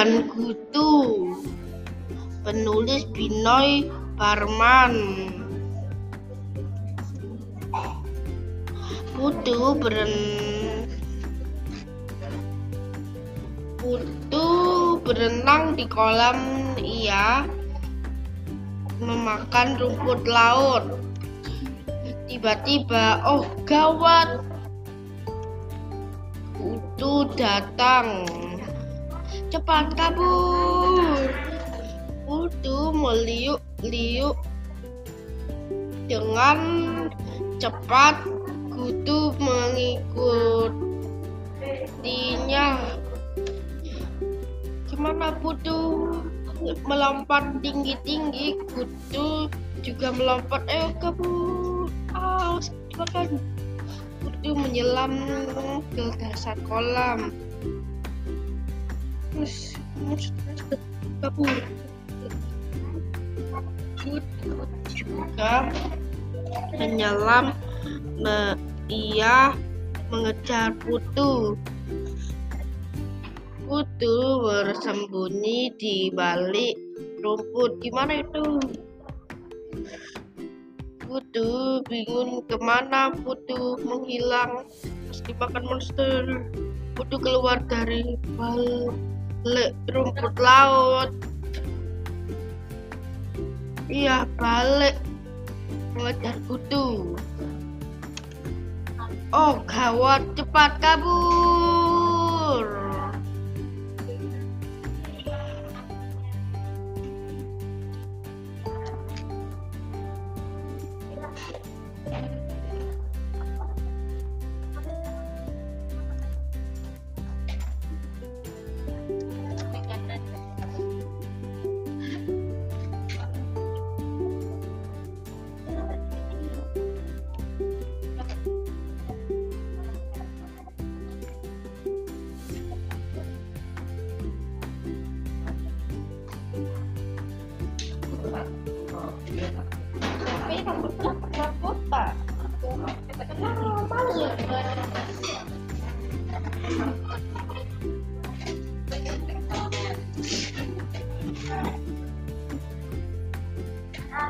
dan Gutu Penulis Binoy Barman. Putu beren Putu berenang di kolam ia memakan rumput laut. Tiba-tiba oh gawat. Putu datang cepat kabur. Putu meliuk-liuk dengan cepat Kutu mengikutinya. Gimana Putu melompat tinggi-tinggi Kutu juga melompat. Ayo kabur. Ah silakan. Kutu menyelam ke dasar kolam terus kabur juga menyelam me, ia mengejar Putu. Putu bersembunyi di balik rumput. Gimana itu? Putu bingung ke mana? Putu menghilang. Pasti makan monster. Putu keluar dari balik rumput laut Iya balik mengejar kutu. Oh gawat cepat kabur.